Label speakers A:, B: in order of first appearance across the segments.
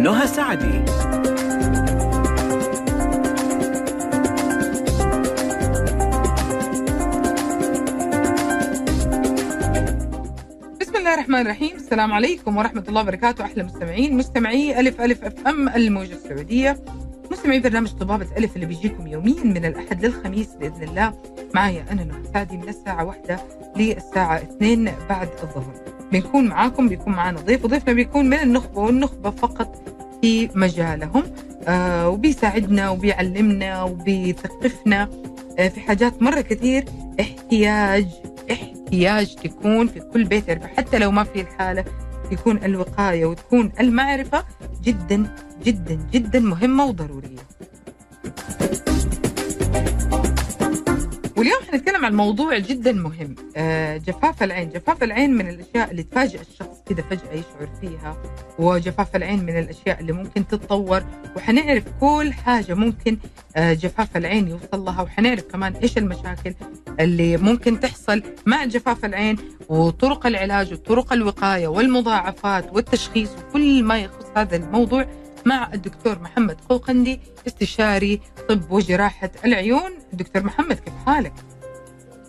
A: نهى سعدي.
B: بسم الله الرحمن الرحيم. السلام عليكم ورحمة الله وبركاته. أحلى مستمعين مستمعي ألف ألف أف أم الموجة السعودية. مستمعي برنامج طبابة ألف اللي بيجيكم يوميا من الأحد للخميس بإذن الله. معايا أنا نهى سعدي من الساعة واحدة للساعة اثنين بعد الظهر. بنكون معاكم بيكون معنا ضيف وضيفنا بيكون من النخبة والنخبة فقط. في مجالهم آه وبيساعدنا وبيعلمنا وبيثقفنا آه في حاجات مرة كثير احتياج احتياج تكون في كل بيت يعرف حتى لو ما في الحالة يكون الوقاية وتكون المعرفة جدا جدا جدا مهمة وضرورية. واليوم حنتكلم عن موضوع جدا مهم. آه، جفاف العين. جفاف العين من الأشياء اللي تفاجئ الشخص كده فجأة يشعر فيها. وجفاف العين من الأشياء اللي ممكن تتطور. وحنعرف كل حاجة ممكن آه، جفاف العين يوصل لها. وحنعرف كمان إيش المشاكل اللي ممكن تحصل مع جفاف العين. وطرق العلاج وطرق الوقاية والمضاعفات والتشخيص وكل ما يخص هذا الموضوع. مع الدكتور محمد قوقندي استشاري طب وجراحة العيون. دكتور محمد كيف حالك؟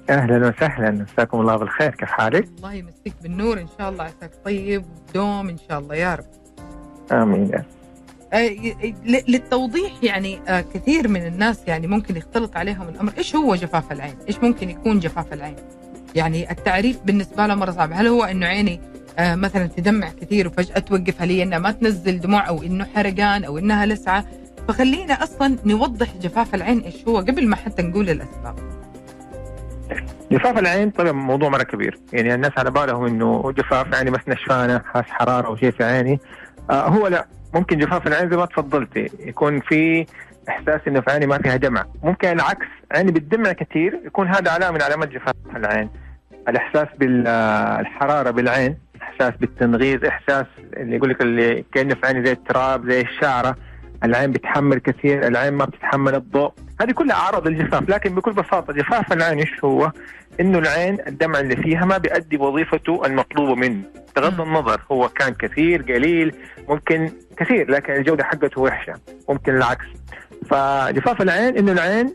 C: أهلا وسهلا. مساكم الله بالخير. كيف حالك؟
B: الله يمسيك بالنور. إن شاء الله عساك طيب ودوم. إن شاء الله يا رب.
C: آمين
B: آه، للتوضيح يعني آه، كثير من الناس يعني ممكن يختلط عليهم الأمر. إيش هو جفاف العين؟ إيش ممكن يكون جفاف العين؟ يعني التعريف بالنسبة له مره صعب، هل هو إنه عيني مثلا تدمع كثير وفجأة توقف هل هي إنها ما تنزل دموع أو إنه حرقان أو إنها لسعة؟ فخلينا أصلا نوضح جفاف العين إيش هو قبل ما حتى نقول الأسباب.
C: جفاف العين طبعا موضوع مرة كبير. يعني الناس على بالهم إنه جفاف يعني بس نشفانة حاس حرارة أو شيء في عيني. آه هو لا. ممكن جفاف العين زي ما تفضلتي يكون في إحساس إنه في عيني ما فيها دمع. ممكن العكس عيني بتدمع كثير يكون هذا علامة من علامات جفاف العين. الإحساس بالحراره بالعين. إحساس بالتنغيز إحساس اللي يقول لك اللي كأنه في عيني زي التراب زي الشعرة. العين بتحمل كثير العين ما بتتحمل الضوء. هذه كلها أعراض الجفاف لكن بكل بساطة جفاف العين إيش هو؟ إنه العين الدمع اللي فيها ما بيأدي وظيفته المطلوبة منه. بغض. النظر هو كان كثير قليل ممكن كثير لكن الجودة حقته وحشة. ممكن العكس. فجفاف العين إنه العين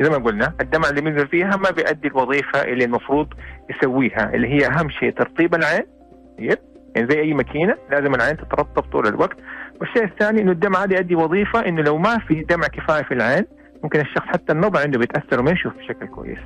C: زي ما قلنا الدمع اللي بينزل فيها ما بيأدي الوظيفة اللي المفروض يسويها اللي هي أهم شيء ترطيب العين. طيب يعني زي أي ماكينة لازم العين تترطب طول الوقت. والشيء الثاني إنه الدمع هذا يؤدي وظيفة إنه لو ما في دمع كفاية في العين ممكن الشخص حتى النظر عنده بيتأثر وما يشوف بشكل كويس.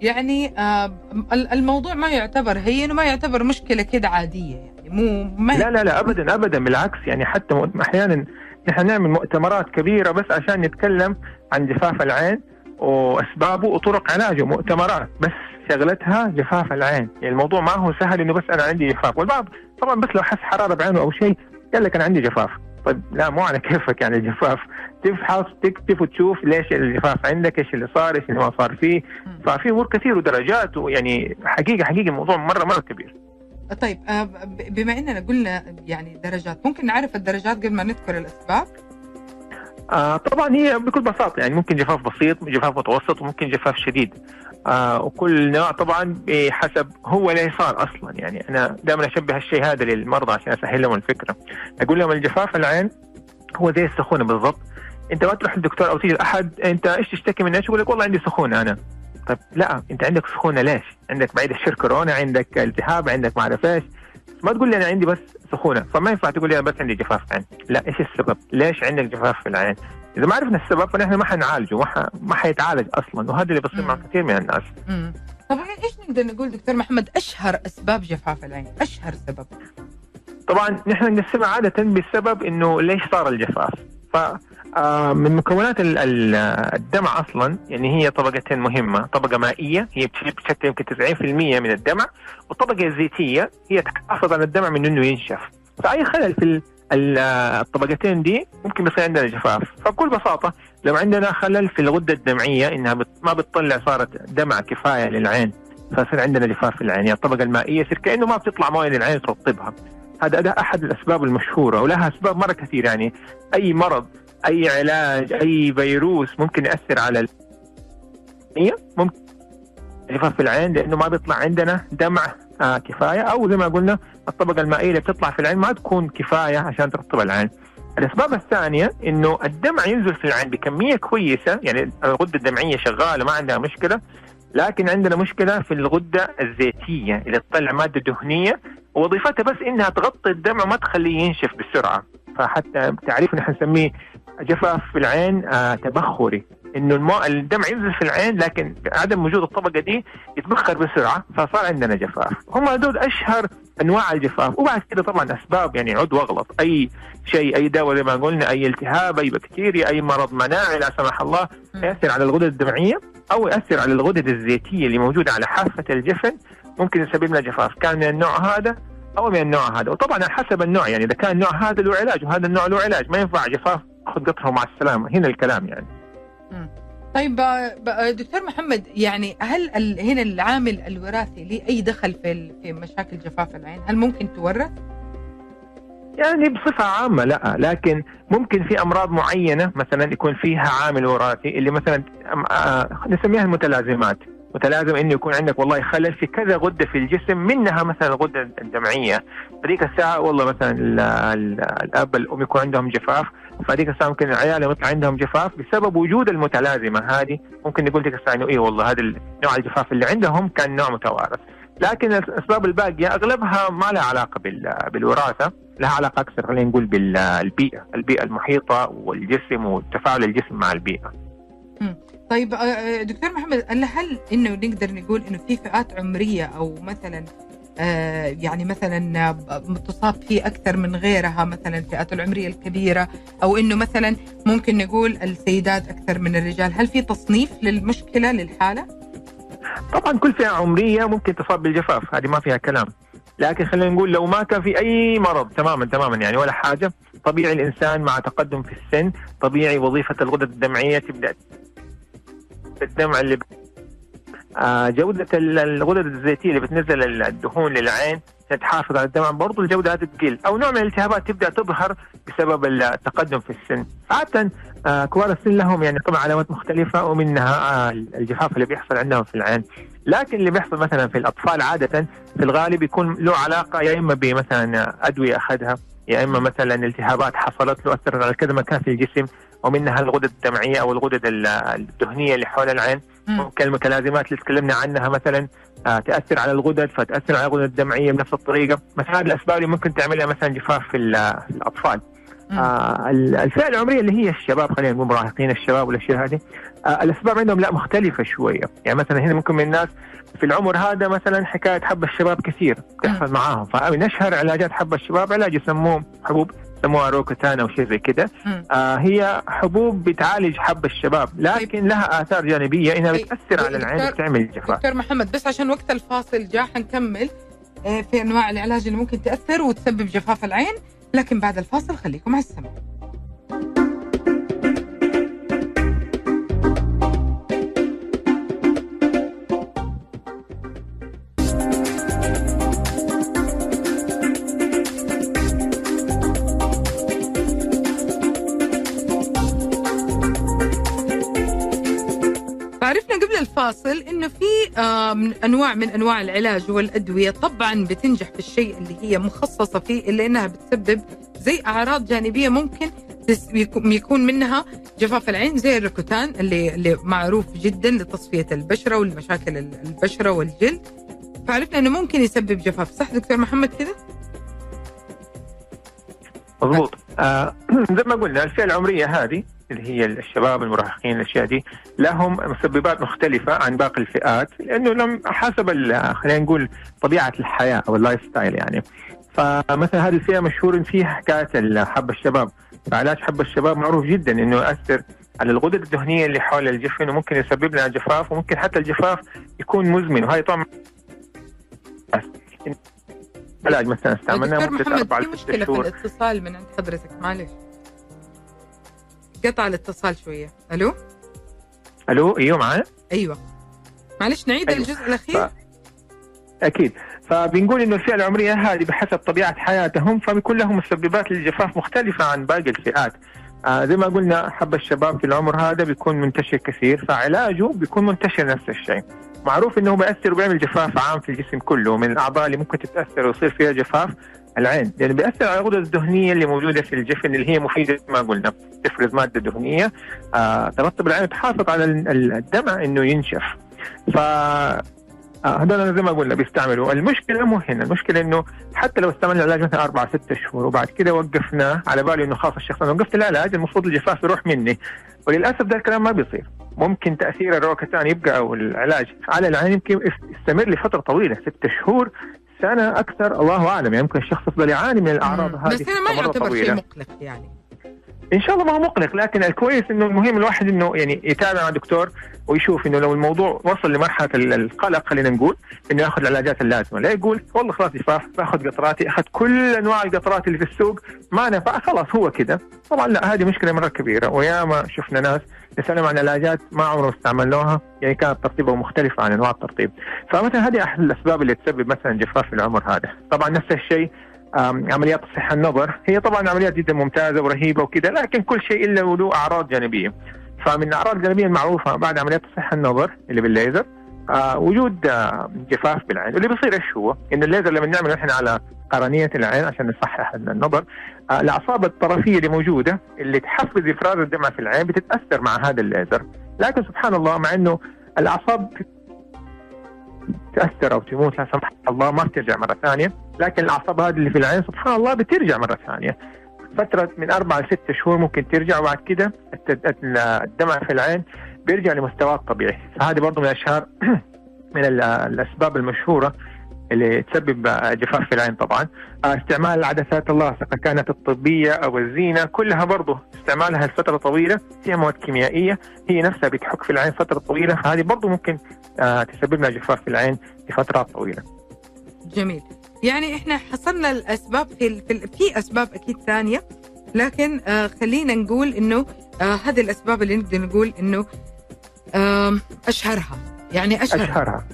B: يعني آه ال- الموضوع ما يعتبر هين وما يعتبر مشكلة كده عادية يعني مو ما
C: لا لا لا ابدا ابدا بالعكس يعني حتى أحيانا نحن نعمل مؤتمرات كبيرة بس عشان نتكلم عن جفاف العين وأسبابه وطرق علاجه مؤتمرات بس شغلتها جفاف العين. يعني الموضوع ما هو سهل إنه بس أنا عندي جفاف. والبعض طبعا بس لو حس حرارة بعينه أو شيء قال لك أنا عندي جفاف. طيب لا مو على كيفك يعني الجفاف. تفحص تكتب وتشوف ليش الجفاف عندك إيش اللي صار إيش اللي ما صار فيه. ففي أمور كثير ودرجات ويعني حقيقة حقيقة الموضوع مرة مرة كبير.
B: طيب آه بما إننا قلنا يعني درجات ممكن نعرف الدرجات قبل ما نذكر الأسباب؟
C: آه طبعا هي بكل بساطة يعني ممكن جفاف بسيط جفاف متوسط وممكن جفاف شديد. آه وكل نوع طبعا بحسب هو ليه صار أصلا. يعني أنا دائما أشبه الشيء هذا للمرضى عشان أسهل لهم الفكرة. أقول لهم الجفاف العين هو زي السخونة بالضبط. أنت ما تروح للدكتور أو تيجي لأحد أنت إيش تشتكي من إيش يقول لك والله عندي سخونة أنا. طيب لا انت عندك سخونة ليش؟ عندك بعيد الشر كورونا عندك التهاب عندك ما اعرف إيش ما تقول لي أنا عندي بس سخونة فما ينفع تقول لي أنا بس عندي جفاف عين لا إيش السبب؟ ليش عندك جفاف في العين؟ إذا ما عرفنا السبب فنحن ما حنعالجه ما, ح... ما حيتعالج أصلا وهذا اللي بيصير مع. كثير من الناس
B: مم. طب إيش نقدر نقول دكتور محمد أشهر أسباب جفاف العين أشهر سبب
C: طبعا نحن نقسمها عادة بسبب إنه ليش صار الجفاف ف من مكونات ال- ال- الدمع أصلا يعني هي طبقتين مهمة طبقة مائية هي بتش- بتشكل يمكن 90% من الدمع والطبقه الزيتيه هي تحافظ على الدمع من إنه ينشف. فأي خلل في ال- ال- الطبقتين دي ممكن يصير عندنا جفاف. فبكل بساطة لو عندنا خلل في الغدة الدمعية إنها ما بتطلع صارت دمع كفاية للعين فيصير عندنا جفاف في العين. يعني الطبقة المائية يصير كأنه ما بتطلع مويه للعين ترطبها هذا أحد الأسباب المشهورة ولها أسباب مرة كثير يعني أي مرض أي علاج أي فيروس ممكن يأثر على ممكن جفاف في العين لأنه ما بيطلع عندنا دمع آه كفاية. أو زي ما قلنا الطبقة المائية اللي بتطلع في العين ما تكون كفاية عشان ترطب العين. الأسباب الثانية إنه الدمع ينزل في العين بكمية كويسة يعني الغدة الدمعية شغالة ما عندها مشكلة. لكن عندنا مشكلة في الغدة الزيتية اللي تطلع مادة دهنية ووظيفتها بس إنها تغطي الدمع وما تخليه ينشف بسرعة. فحتى تعريف نحن نسميه جفاف في العين آه تبخري. إنه الماء الدمع ينزل في العين لكن عدم وجود الطبقة دي يتبخر بسرعة فصار عندنا جفاف. هم هذول أشهر أنواع الجفاف. وبعد كده طبعا أسباب يعني عضو اغلط أي شيء أي دواء زي ما قلنا أي التهاب أي بكتيريا أي مرض مناعي لا سمح الله يأثر على الغدد الدمعية أو يأثر على الغدد الزيتية اللي موجودة على حافة الجفن. ممكن يسبب لنا جفاف. كان من النوع هذا أو من النوع هذا. وطبعا على حسب النوع يعني إذا كان النوع هذا له علاج وهذا النوع له علاج. ما ينفع جفاف قطره مع السلامة. هنا الكلام يعني.
B: طيب دكتور محمد يعني هل هنا العامل الوراثي له أي دخل في في مشاكل جفاف العين؟ هل ممكن تورث؟
C: يعني بصفة عامة لا. لكن ممكن في أمراض معينة مثلا يكون فيها عامل وراثي اللي مثلا نسميها المتلازمات. متلازم انه يكون عندك والله خلل في كذا غدة في الجسم منها مثلا الغدة الدمعيه فديك الساعة والله مثلا الأب الأم يكون عندهم جفاف فديك الساعة ممكن العيال يطلع عندهم جفاف بسبب وجود المتلازمة هذه. ممكن نقول ديك الساعة إنه إيه والله هذا نوع الجفاف اللي عندهم كان نوع متوارث. لكن الاسباب الباقية أغلبها ما لها علاقة بالوراثة لها علاقة أكثر خلينا نقول بالبيئه البيئة المحيطة والجسم وتفاعل الجسم مع البيئة.
B: طيب دكتور محمد هل إنه نقدر نقول إنه في فئات عمرية أو مثلا يعني مثلا تصاب فيه أكثر من غيرها مثلا الفئات العمرية الكبيرة أو إنه مثلا ممكن نقول السيدات أكثر من الرجال؟ هل في تصنيف للمشكلة للحالة؟
C: طبعا كل فئة عمرية ممكن تصاب بالجفاف هذه ما فيها كلام. لكن خلينا نقول لو ما كان في أي مرض تماما تماما يعني ولا حاجة طبيعي الإنسان مع تقدم في السن طبيعي وظيفة الغدد الدمعية تبدأ الدمع اللي آه جودة الغدد الزيتية اللي بتنزل الدهون للعين تحافظ على الدمع. برضو الجودة تقل. أو نوع من الالتهابات تبدأ تظهر بسبب التقدم في السن. عادة آه كبار السن لهم يعني طبعا علامات مختلفة ومنها آه الجفاف اللي بيحصل عندهم في العين. لكن اللي بيحصل مثلا في الأطفال عادة في الغالب يكون له علاقة يا إما بمثلا أدوية أخذها يا إما مثلا التهابات حصلت له أثرت على كذا مكان في الجسم ومنها الغدد الدمعيه أو الغدد الدهنية اللي حول العين. ممكن المتلازمات اللي تكلمنا عنها مثلا آه تأثر على الغدد فتأثر على الغدد الدمعية بنفس الطريقة. مثلا هذه الأسباب اللي ممكن تعملها مثلا جفاف في الأطفال. آه الفئة العمرية اللي هي الشباب خلينا نقول مراهقين الشباب والأشياء هذه آه الأسباب عندهم لا مختلفة شوية. يعني مثلا هنا ممكن من الناس في العمر هذا مثلا حكاية حب الشباب كثير تحصل معاهم. فمن أشهر علاجات حب الشباب علاج يسموه حبوب يسموها روكتان أو شيء زي كده. آه هي حبوب بتعالج حب الشباب لكن لها آثار جانبية إنها بتأثر على العين بتعمل جفاف
B: دكتور محمد بس عشان وقت الفاصل جاء حنكمل في أنواع العلاج اللي ممكن تأثر وتسبب جفاف العين لكن بعد الفاصل خليكم على السمع في أنواع من أنواع العلاج والأدوية. طبعا بتنجح في الشيء اللي هي مخصصة فيه إلا إنها بتسبب زي أعراض جانبية ممكن يكون منها جفاف العين زي الركوتان اللي اللي معروف جدا لتصفية البشرة والمشاكل البشرة والجلد فعرفنا إنه ممكن يسبب جفاف صح دكتور محمد كذا؟
C: مضبوط. آه زي ما قلنا الفئة العمرية هذه اللي هي الشباب المراهقين الأشياء دي لهم مسببات مختلفة عن باقي الفئات لأنه لهم حسب خلينا نقول طبيعة الحياة أو ال lifestyle يعني. فمثلا هذه الفئة مشهور فيها حكاية حب الشباب. فعلاج حب الشباب معروف جدا إنه يؤثر على الغدد الدهنية اللي حول الجفن وممكن يسبب لنا جفاف وممكن حتى الجفاف يكون مزمن وهي طبعا علاج مثلا استعملناه
B: مدة أربع لست مشكلة في الاتصال من عند حضرتك؟ معلش. قطع الاتصال شوية. ألو؟
C: ألو أيوه معايا؟
B: أيوه. معلش نعيد أيوة. الجزء الأخير.
C: ف... أكيد. فبنقول إنه الفئة العمرية هذه بحسب طبيعة حياتهم فبيكون لهم مسببات للجفاف مختلفة عن باقي الفئات. آه زي ما قلنا حب الشباب في العمر هذا بيكون منتشر كثير فعلاجه بيكون منتشر نفس الشيء. معروف إنه بيأثر وبيعمل جفاف عام في الجسم كله من الأعضاء اللي ممكن تتأثر ويصير فيها جفاف العين. لأنه بيأثر على الغدد الدهنية اللي موجودة في الجفن اللي هي مفيدة ما قلنا تفرز مادة دهنية. آه ترطب العين وتحافظ على الدمع إنه ينشف. ف آه، هذول زي ما قلنا بيستعملوا. المشكلة مو هنا. المشكلة إنه حتى لو استعملنا العلاج مثلا أربع ست شهور وبعد كده وقفناه على بالي إنه خلاص الشخص أنا وقفت العلاج المفروض الجفاف يروح مني. وللأسف ده الكلام ما بيصير. ممكن تأثير الروكتان يبقى أو العلاج على العين يمكن يستمر لفترة طويلة ست شهور. سنه أكثر الله أعلم يعني ممكن الشخص يفضل يعاني من الأعراض هذه
B: بس هنا ما يعتبر شيء مقلق يعني.
C: إن شاء الله ما هو مقلق لكن الكويس إنه المهم الواحد إنه يعني يتابع مع دكتور ويشوف إنه لو الموضوع وصل لمرحلة القلق خلينا نقول إنه ياخذ العلاجات اللازمة. لا يقول والله خلاص جفاف باخذ قطراتي أخذ كل أنواع القطرات اللي في السوق ما نفع خلاص هو كده. طبعا لا هذه مشكلة مرة كبيرة. وياما شفنا ناس نسالهم عن علاجات ما عمرهم استعملوها يعني كانت ترتيبها مختلفة عن أنواع الترطيب. فمثلا هذه أحد الأسباب اللي تسبب مثلا جفاف في العمر هذا. طبعا نفس الشيء عمليات تصحيح النظر. هي طبعا عمليات جدا ممتازة ورهيبة وكذا لكن كل شيء إلا له أعراض جانبية. فمن الأعراض الجانبية المعروفة بعد عمليات تصحيح النظر اللي بالليزر آه وجود آه جفاف بالعين. واللي بيصير إيش هو؟ انه الليزر لما نعمل إحنا على قرنية العين عشان نصحح النظر آه الأعصاب الطرفية اللي موجودة اللي تحفز إفراز الدمعه في العين بتتأثر مع هذا الليزر. لكن سبحان الله مع إنه الأعصاب تأثر أو تموت لا سمح الله ما بترجع مرة ثانية. لكن الأعصاب هذه اللي في العين سبحان الله بترجع مرة ثانية. فترة من أربع لست شهور ممكن ترجع وبعد كده الدمع في العين بيرجع لمستواه الطبيعي. فهذه برضه من اشهر من الأسباب المشهورة اللي تسبب جفاف في العين طبعا. استعمال العدسات اللاصقه كانت الطبية أو الزينة كلها برضه استعمالها لفترة طويلة. فيها مواد كيميائية هي نفسها بتحك في العين فترة طويلة. فهذه برضه ممكن تسبب لنا جفاف في العين لفترات طويلة.
B: جميل. يعني إحنا حصلنا الأسباب في في, في أسباب أكيد ثانية لكن آه خلينا نقول إنه آه هذه الأسباب اللي نقدر نقول إنه آه أشهرها. يعني أشهرها, أشهرها.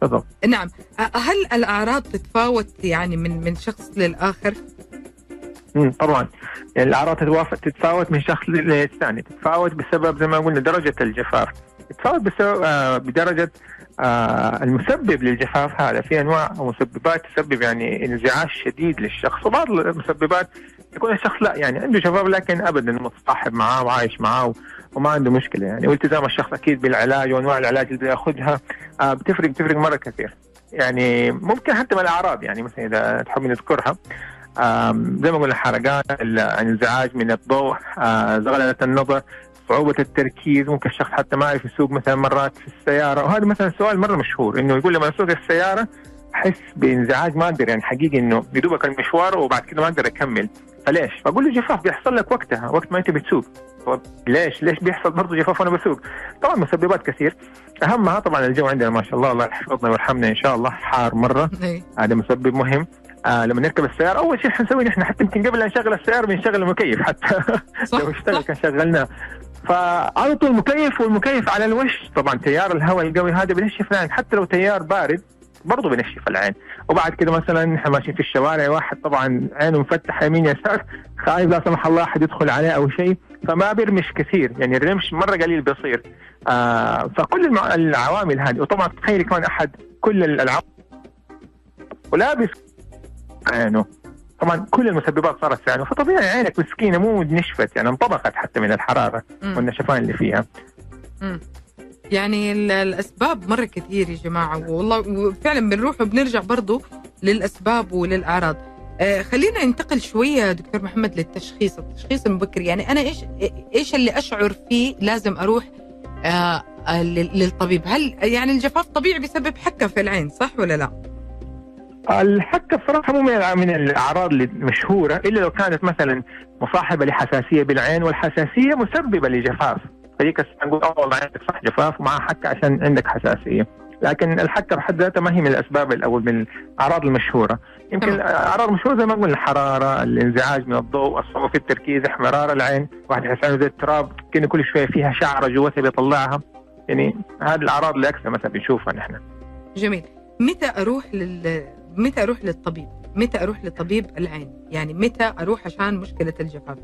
C: بالضبط.
B: نعم. هل الأعراض تتفاوت يعني من من شخص للآخر؟
C: امم طبعا. يعني الأعراض تتفاوت من شخص للثاني. تتفاوت بسبب زي ما قلنا درجة الجفاف. تتفاوت بسبب آه بدرجة آه المسبب للجفاف هذا. في أنواع مسببات تسبب يعني انزعاج شديد للشخص وبعض المسببات يكون الشخص لا يعني عنده شباب لكن ابدا متصاحب معاه وعايش معاه وما عنده مشكلة يعني. والتزام الشخص أكيد بالعلاج وأنواع العلاج اللي بيأخذها آه بتفرق بتفرق مرة كثير. يعني ممكن حتى من الاعراض يعني مثلا إذا تحب نذكرها زي ما قلنا حرقان الانزعاج من الضوء زغللة النظر صعوبة التركيز ممكن الشخص حتى ما يعرف يسوق مثلا مرات في السيارة. وهذا مثلا سؤال مرة مشهور إنه يقول لما أسوق السيارة أحس بإنزعاج ما أقدر يعني حقيقي إنه يدوبك المشوار وبعد كده ما أقدر أكمل. فليش؟ فأقول له جفاف بيحصل لك وقتها وقت ما أنت بتسوق. ليش؟ ليش بيحصل برضه جفاف وأنا بسوق؟ طبعا مسببات كثير. أهمها طبعا الجو عندنا ما شاء الله الله يحفظنا ويرحمنا إن شاء الله حار مرة. إيه. هذا مسبب مهم. آه لما نركب السيارة أول شيء حنسوي نحن حتى يمكن قبل لا نشغل السيارة بنشغل المكيف حتى. لو اشتغل كان شغلناه. فعلى طول مكيف والمكيف على الوش. طبعا تيار الهواء القوي هذا بنشف العين. حتى لو تيار بارد برضه بنشف العين. وبعد كده مثلا إحنا ماشيين في الشوارع واحد طبعا عينه مفتحة يمين يسار خايف لا سمح الله أحد يدخل عليه أو شيء فما بيرمش كثير. يعني الرمش مرة قليل بيصير. آه فكل العوامل هذه. وطبعا تخيل كمان أحد كل العوامل ولابس عينه. طبعا كل المسببات صارت عينه فطبيعي عينك مسكينة مو نشفت يعني انطبقت حتى من الحرارة والنشفان اللي فيها.
B: مم. يعني الأسباب مرة كثير يا جماعة والله فعلا بنروح وبنرجع برضو للأسباب وللأعراض. آه خلينا ننتقل شوية دكتور محمد للتشخيص. التشخيص المبكر يعني أنا إيش إيش اللي أشعر فيه لازم أروح آه، للطبيب؟ هل يعني الجفاف طبيعي بسبب حكة في العين صح ولا لا؟
C: الحكه بصراحه مو من الأعراض المشهوره إلا لو كانت مثلا مصاحبة لحساسية بالعين والحساسية مسببة لجفاف. فهيك نقول آه والله عندك صح جفاف ومع حكه عشان عندك حساسية. لكن الحكه بحد ذاتها ما هي من الأسباب أو من الأعراض المشهورة. يمكن الأعراض المشهورة زي ما قلنا الحرارة الانزعاج من الضوء الصعوبه في التركيز احمرار العين. واحد يحس زي التراب كأنه كل شوية فيها شعرة جوتها بيطلعها يعني هذه الأعراض اللي أكثر مثلا بنشوفها نحن.
B: جميل. متى أروح لل متى أروح للطبيب؟ متى أروح لطبيب العين؟ يعني متى أروح عشان مشكلة الجفاف؟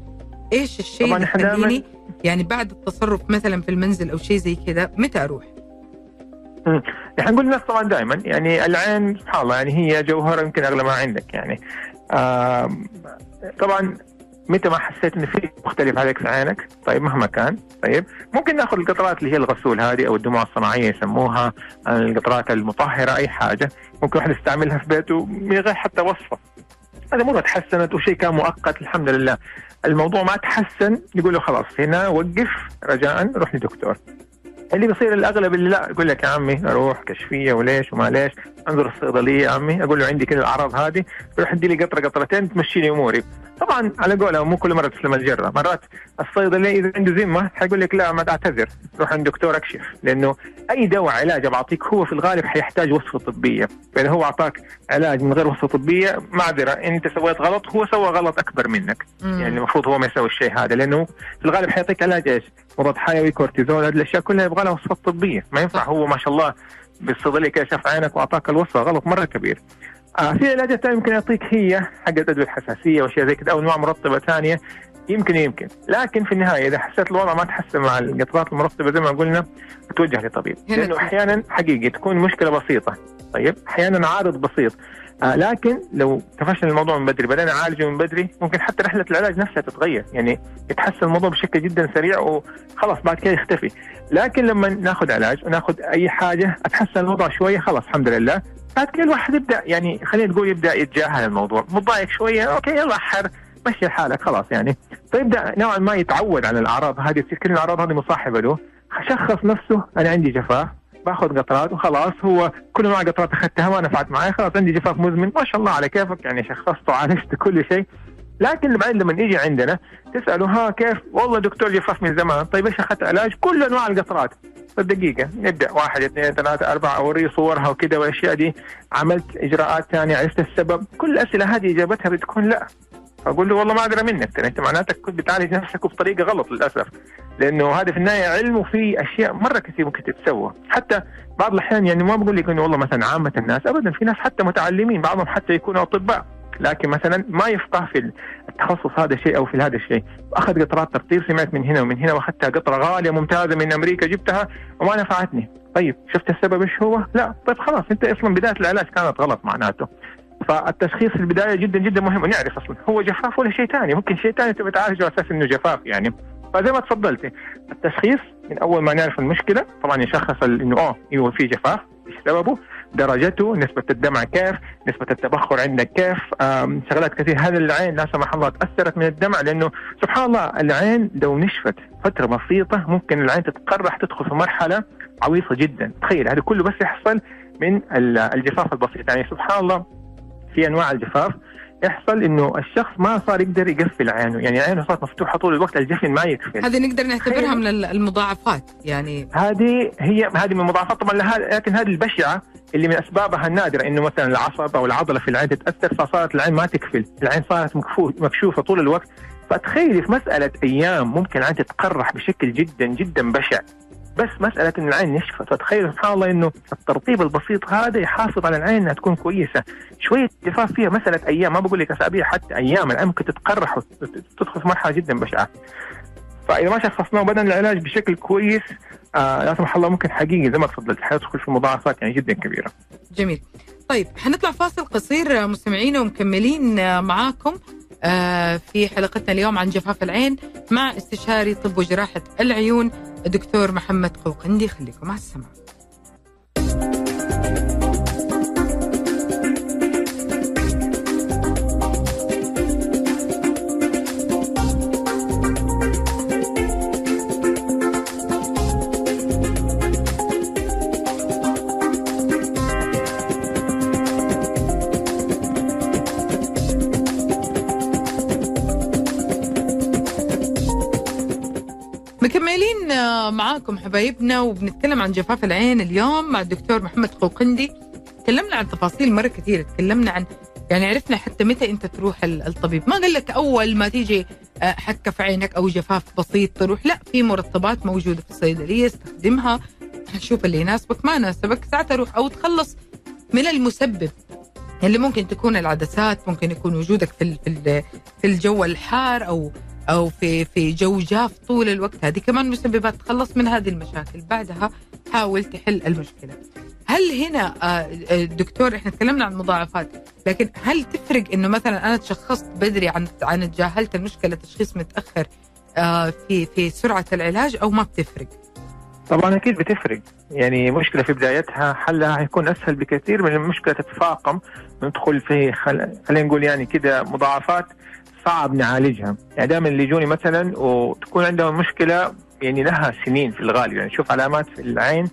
B: إيش الشيء اللي يخليني يعني بعد التصرف مثلا في المنزل أو شيء زي كذا متى أروح؟
C: يعني نقول الناس طبعا دائما يعني العين سبحان الله يعني هي جوهرة يمكن أغلى ما عندك يعني. طبعا متى ما حسيت إن في مختلف عليك في عينك؟ طيب مهما كان. طيب ممكن نأخذ القطرات اللي هي الغسول هذه أو الدموع الصناعية يسموها القطرات المطهرة أي حاجة. ممكن واحد يستعملها في بيته من غير حتى وصفة. مره تحسنت وشيء كان مؤقت الحمد لله. الموضوع ما تحسن يقول له خلاص هنا وقف رجاء روح لدكتور. اللي بيصير الأغلب اللي لا يقول لك يا عمي أروح كشفية وليش وما ليش؟ انظر الصيدليه يا عمي. أقول له عندي كذا الأعراض هذه. يروح يدي لي قطرة قطرتين تمشي لي أموري. طبعا على قولها مو كل مرة تسلم الجرة. مرات الصيدلي إذا عنده ذمة حيقول لك لا ما تعتذر روح عند دكتور أكشف. لأنه أي دواء علاج بعطيك هو في الغالب حيحتاج وصفة طبية. فاذا هو أعطاك علاج من غير وصفة طبية معذرة. أنت سويت غلط هو سوى غلط أكبر منك. مم. يعني المفروض هو ما يسوي الشيء هذا. لأنه في الغالب حيعطيك علاج إيش؟ مضاد حيوي كورتيزون هذه الأشياء كلها يبغى لها وصفة طبية. ما ينفع. هو ما شاء الله بالصيدلية كشف عينك وأعطاك الوصفة. غلط مرة كبير. آه في علاجات يمكن يعطيك هي حق ادويه الحساسية وأشياء زي كذا أو انواع مرطبة ثانية. يمكن يمكن. لكن في النهاية إذا حسيت الوضع ما تحسن مع القطرات المرطبة زي ما قلنا توجه لطبيب. لأنه أحيانا حقيقي تكون مشكلة بسيطة. طيب أحيانا عارض بسيط. آه لكن لو تفشل الموضوع من بدري بدأنا نعالجه من بدري ممكن حتى رحلة العلاج نفسها تتغير. يعني يتحسن الموضوع بشكل جدا سريع وخلاص بعد كده يختفي. لكن لما ناخذ علاج وناخذ أي حاجة أتحسن الوضع شوية خلاص الحمد لله. بعد كده الواحد يبدأ يعني خلينا نقول يبدأ يتجاهل الموضوع. متضايق شوية أوكي يلا حر مشي حالك خلاص يعني. فيبدأ نوعا ما يتعود على الأعراض هذه كل الأعراض هذه مصاحبة له. شخص نفسه أنا عندي جفاف. باخذ قطرات وخلاص هو كل نوع قطرات أخذتها ما نفعت معي خلاص عندي جفاف مزمن ما شاء الله على كيفك يعني شخصت وعالجت كل شيء. لكن بعدين لما يجي عندنا تساله ها كيف؟ والله دكتور جفاف من زمان. طيب إيش أخذت علاج؟ كل أنواع القطرات. دقيقة نبدأ. واحد اثنين ثلاثة أربعة أوريه صورها وكذا والأشياء دي. عملت إجراءات ثانية عرفت السبب. كل الأسئلة هذه إجابتها بتكون لا. أقول له والله ما أدري منك أنت معناتك كنت بتعالج نفسك بطريقه غلط للأسف. لأنه هذا في النهاية علم وفي أشياء مرة كثير ممكن تتسوى. حتى بعض الأحيان يعني ما بقول لك إنه والله مثلا عامة الناس ابدا في ناس حتى متعلمين بعضهم حتى يكونوا أطباء. لكن مثلا ما يفقه في التخصص هذا الشيء أو في هذا الشيء. أخذ قطرات ترطيب سمعت من هنا ومن هنا وأخذتها قطرة غالية ممتازة من أمريكا جبتها وما نفعتني. طيب شفت السبب إيش هو؟ لا. طيب خلاص أنت أصلا بداية العلاج كانت غلط معناته. فالتشخيص في البداية جدا جدا مهم ونعرف أصلا. هو جفاف ولا شيء ثاني؟ ممكن شيء ثاني تبي تعالجه على أساس إنه جفاف يعني. فزي ما تفضلتي التشخيص من أول ما نعرف المشكلة طبعا يشخص إنه آه أيوه في جفاف إيش سببه؟ درجته نسبة الدمع كيف؟ نسبة التبخر عندك كيف؟ شغلات كثير هذا العين لا سمح الله تأثرت من الدمع لأنه سبحان الله العين لو نشفت فترة بسيطة ممكن العين تتقرح تدخل في مرحلة عويصة جدا. تخيل هذا كله بس يحصل من الجفاف البسيط. يعني سبحان الله في أنواع الجفاف يحصل إنه الشخص ما صار يقدر يقفل عينه يعني عينه صارت مفتوحة طول الوقت الجفن ما يقفل
B: هذه نقدر نعتبرها من المضاعفات يعني
C: هذه هي هذه من المضاعفات طبعا لكن هذه البشعة اللي من أسبابها النادرة إنه مثلا العصب أو العضلة في العين تتأثر فصارت العين ما تقفل العين صارت مكشوفة طول الوقت. فتخيلي في مسألة أيام ممكن العين تتقرح بشكل جدا جدا بشع. بس مسألة إن العين نشفت فتخيل سبحان الله إنه الترطيب البسيط هذا يحافظ على العين إنها تكون كويسة. شوية جفاف فيها مسألة أيام. ما بقول لك أسابيع حتى أيام. العين ممكن تتقرح وتدخل في مرحلة جدا بشعة. فإذا ما شخصناه وبدأنا العلاج بشكل كويس آه لا سمح الله ممكن حقيقي زي ما تفضلت حيدخل في مضاعفات يعني جدا كبيرة.
B: جميل. طيب حنطلع فاصل قصير مستمعينا ومكملين معاكم آه، في حلقتنا اليوم عن جفاف العين مع استشاري طب وجراحة العيون الدكتور محمد قوقندي خليكم مع السماع مكملين معاكم حبايبنا وبنتكلم عن جفاف العين اليوم مع الدكتور محمد قوقندي. تكلمنا عن تفاصيل مرة كثيرة تكلمنا عن يعني عرفنا حتى متى أنت تروح الطبيب. ما قال لك أول ما تيجي آه، حكة في عينك أو جفاف بسيط تروح لا في مرطبات موجودة في الصيدلية استخدمها. شوف اللي يناسبك ما يناسبك ساعتها روح أو تخلص من المسبب اللي ممكن تكون العدسات ممكن يكون وجودك في في الجو الحار أو أو في في جو جاف طول الوقت. هذه كمان مسببات تخلص من هذه المشاكل. بعدها تحاول تحل المشكلة. هل هنا آه، دكتور إحنا تكلمنا عن المضاعفات لكن هل تفرق إنه مثلا أنا تشخصت بدري عن عن تجاهلت المشكلة تشخيص متأخر في في سرعة العلاج أو ما بتفرق؟
C: طبعا أكيد بتفرق. يعني مشكلة في بدايتها حلها حيكون أسهل بكثير من المشكلة تتفاقم ندخل في خل... خلينا نقول يعني كده مضاعفات. صعب نعالجها. يعني دائما اللي يجوني مثلا وتكون عندهم مشكلة يعني لها سنين في الغالب. يعني شوف علامات في العين.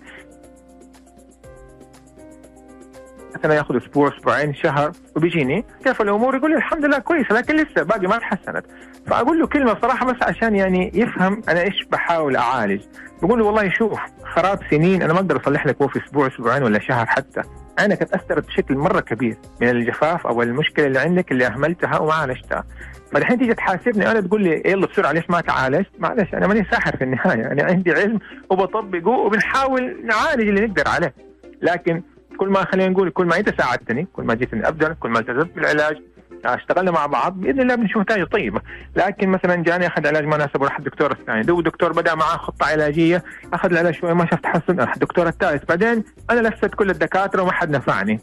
C: مثلا يأخذ أسبوع أسبوعين شهر وبيجيني. كيف الأمور؟ يقول لي الحمد لله كويس لكن لسه باقي ما تحسنت. فأقول له كلمة صراحة بس عشان يعني يفهم أنا إيش بحاول أعالج. بقول له والله شوف خراب سنين أنا ما أقدر أصلح لك هو في أسبوع أسبوعين ولا شهر حتى. عينك اتاثرت بشكل مرة كبير من الجفاف أو المشكلة اللي عندك اللي أهملتها وما عالجتها. فالحين تيجي تحاسبني أنا تقول لي يلا بسرعة ليش ما تعالجت؟ معلش أنا ماني ساحر في النهاية أنا عندي علم وبطبقه وبنحاول نعالج اللي نقدر عليه لكن كل ما خلينا نقول كل ما أنت ساعدتني كل ما جيتني بدري كل ما التزمت بالعلاج اشتغلنا مع بعض بإذن الله بنشوف نتائج طيبة، لكن مثلا جاني اخذ علاج ما وراح الدكتور الثاني، دو الدكتور بدأ معاه خطة علاجية، أخذ العلاج شوي ما شاف تحسن راح الدكتور الثالث، بعدين أنا لفت كل الدكاترة وما حد نفعني.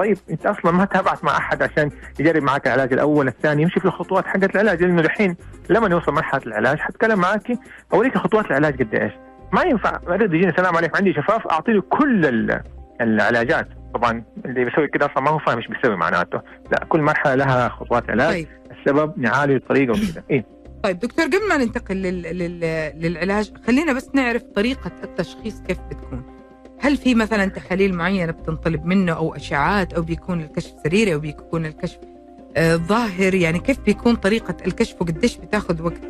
C: طيب انت أصلا ما تابعت مع أحد عشان يجرب معك العلاج الأول الثاني يمشي في الخطوات حقت العلاج. لأنه الحين لما نوصل مرحلة العلاج حتكلم معك أوريك خطوات العلاج قد إيش. ما ينفع مريض يجيني السلام عليكم عندي شفاف أعطي له كل العلاجات. طبعا اللي بيسوي كده أصلا ما هو فاهم إيش بيسوي معناته. لا كل مرحلة لها خطوات علاج طيب. السبب نعالج الطريقة وكذا إيه.
B: طيب دكتور قبل ما ننتقل لل... لل... للعلاج خلينا بس نعرف طريقة التشخيص كيف بتكون. هل في مثلا تحاليل معينة بتنطلب منه أو اشعاعات أو بيكون الكشف سريري أو بيكون الكشف آه ظاهر؟ يعني كيف بيكون طريقة الكشف وقديش بتاخذ وقت؟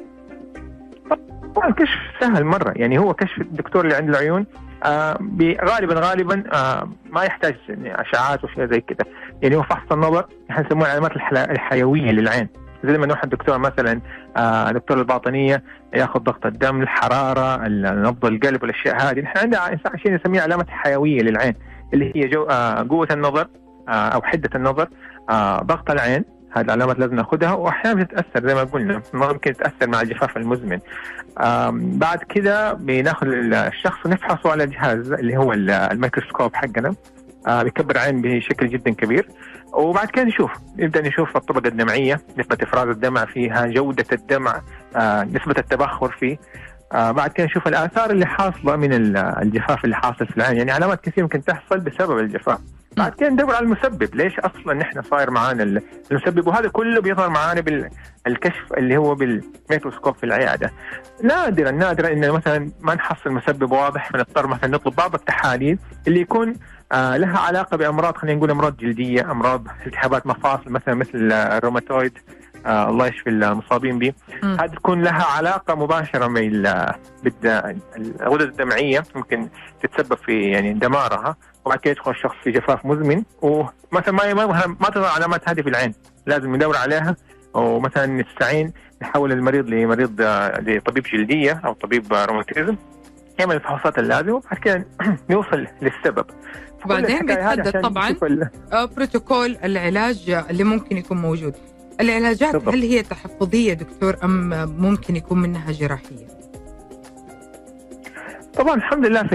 C: طبعا الكشف سهل مرة. يعني هو كشف الدكتور اللي عنده العيون آه غالبا غالبا آه ما يحتاج اشعاعات وشيء زي كذا. يعني هو فحص النظر إحنا نسموه العلامات الحيوية للعين. زي لما نروح الدكتور مثلا آه دكتور الباطنية ياخذ ضغط الدم الحرارة نبض القلب والأشياء هذه. نحن عندنا شيء نسميه علامات حيوية للعين اللي هي جو آه قوة النظر آه أو حدة النظر ضغط العين. هذه العلامات لازم نأخذها واحيانا بتتأثر زي ما قلنا ممكن تتأثر مع الجفاف المزمن. بعد كذا بناخذ الشخص ونفحصه على جهاز اللي هو الميكروسكوب حقنا بيكبر عين بشكل جدا كبير. وبعد كده نشوف. نبدأ نشوف الطبقة الدمعية نسبة إفراز الدمع فيها جودة الدمع آه نسبة التبخر فيه. آه بعد كده نشوف الآثار اللي حاصلة من الجفاف اللي حاصل في العين. يعني علامات كثير ممكن تحصل بسبب الجفاف. بعد كده ندور على المسبب. ليش أصلا نحن صاير معانا المسبب؟ وهذا كله بيظهر معانا بالكشف اللي هو بالميكروسكوب في العيادة. نادرا نادرا ان مثلا ما نحصل مسبب واضح فنضطر مثلا نطلب بعض التحاليل اللي يكون آه لها علاقة بأمراض خلينا نقول أمراض جلدية أمراض التهابات مفاصل مثلا مثل الروماتويد آه الله يشفي المصابين به. هذه تكون لها علاقة مباشرة بالغدد الدمعية ممكن تتسبب في يعني دمارها وبعد كده يدخل الشخص في جفاف مزمن. ومثلا ما ما ما تظهر علامات هذه في العين لازم ندور عليها. ومثلا نستعين نحول المريض لمريض آه، لطبيب جلدية أو طبيب روماتيزم يعمل الفحوصات اللازمة وبعد كده نوصل للسبب.
B: وبعدين بيتحدد طبعا آه، بروتوكول العلاج اللي ممكن يكون موجود. العلاجات بالضبط. هل هي تحفظية دكتور أم ممكن يكون منها جراحية؟
C: طبعا الحمد لله في